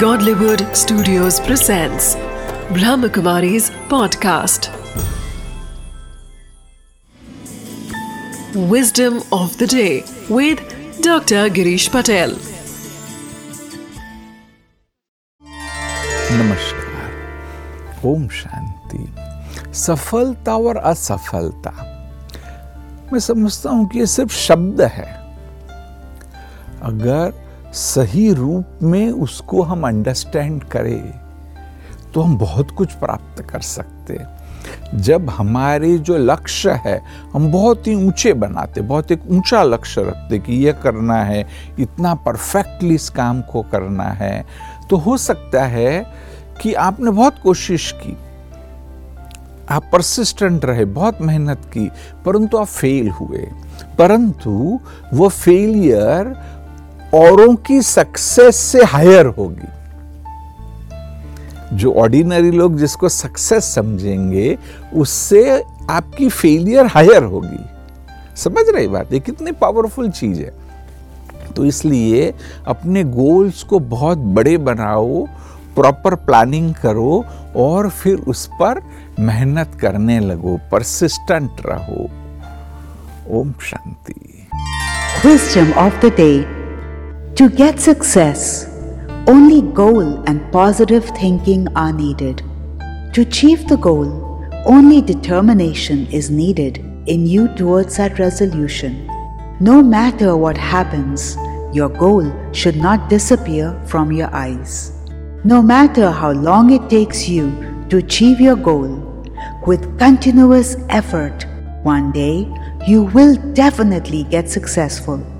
Godlywood Studios presents Brahmakumari's podcast. Wisdom of the day with Dr. Girish Patel. नमस्कार ओम शांति सफलता और असफलता मैं समझता हूँ कि ये सिर्फ़ शब्द है अगर सही रूप में उसको हम अंडरस्टैंड करें तो हम बहुत कुछ प्राप्त कर सकते हैं। जब हमारे जो लक्ष्य है, हम बहुत ही ऊँचे बनाते, बहुत एक ऊँचा लक्ष्य रखते कि यह करना है, इतना परफेक्टली इस काम को करना है तो हो सकता है कि आपने बहुत कोशिश की, आप परसिस्टेंट रहे, बहुत मेहनत की, परंतु आप फेल हुए। परंतु वो फेलियर औरों की सक्सेस से हायर होगी। जो ऑर्डिनरी लोग जिसको सक्सेस समझेंगे, उससे आपकी फेलियर हायर होगी। समझ रही बात? ये कितनी पावरफुल चीज़ है। तो इसलिए अपने गोल्स को बहुत बड़े बनाओ प्रॉपर प्लानिंग करो और फिर उस पर मेहनत करने लगो परसिस्टेंट रहो। ओम शांति। Wisdom of the day To get success, only goal and positive thinking are needed. To achieve the goal, only determination is needed in you towards that resolution. No matter what happens, your goal should not disappear from your eyes. No matter how long it takes you to achieve your goal, with continuous effort, one day you will definitely get successful.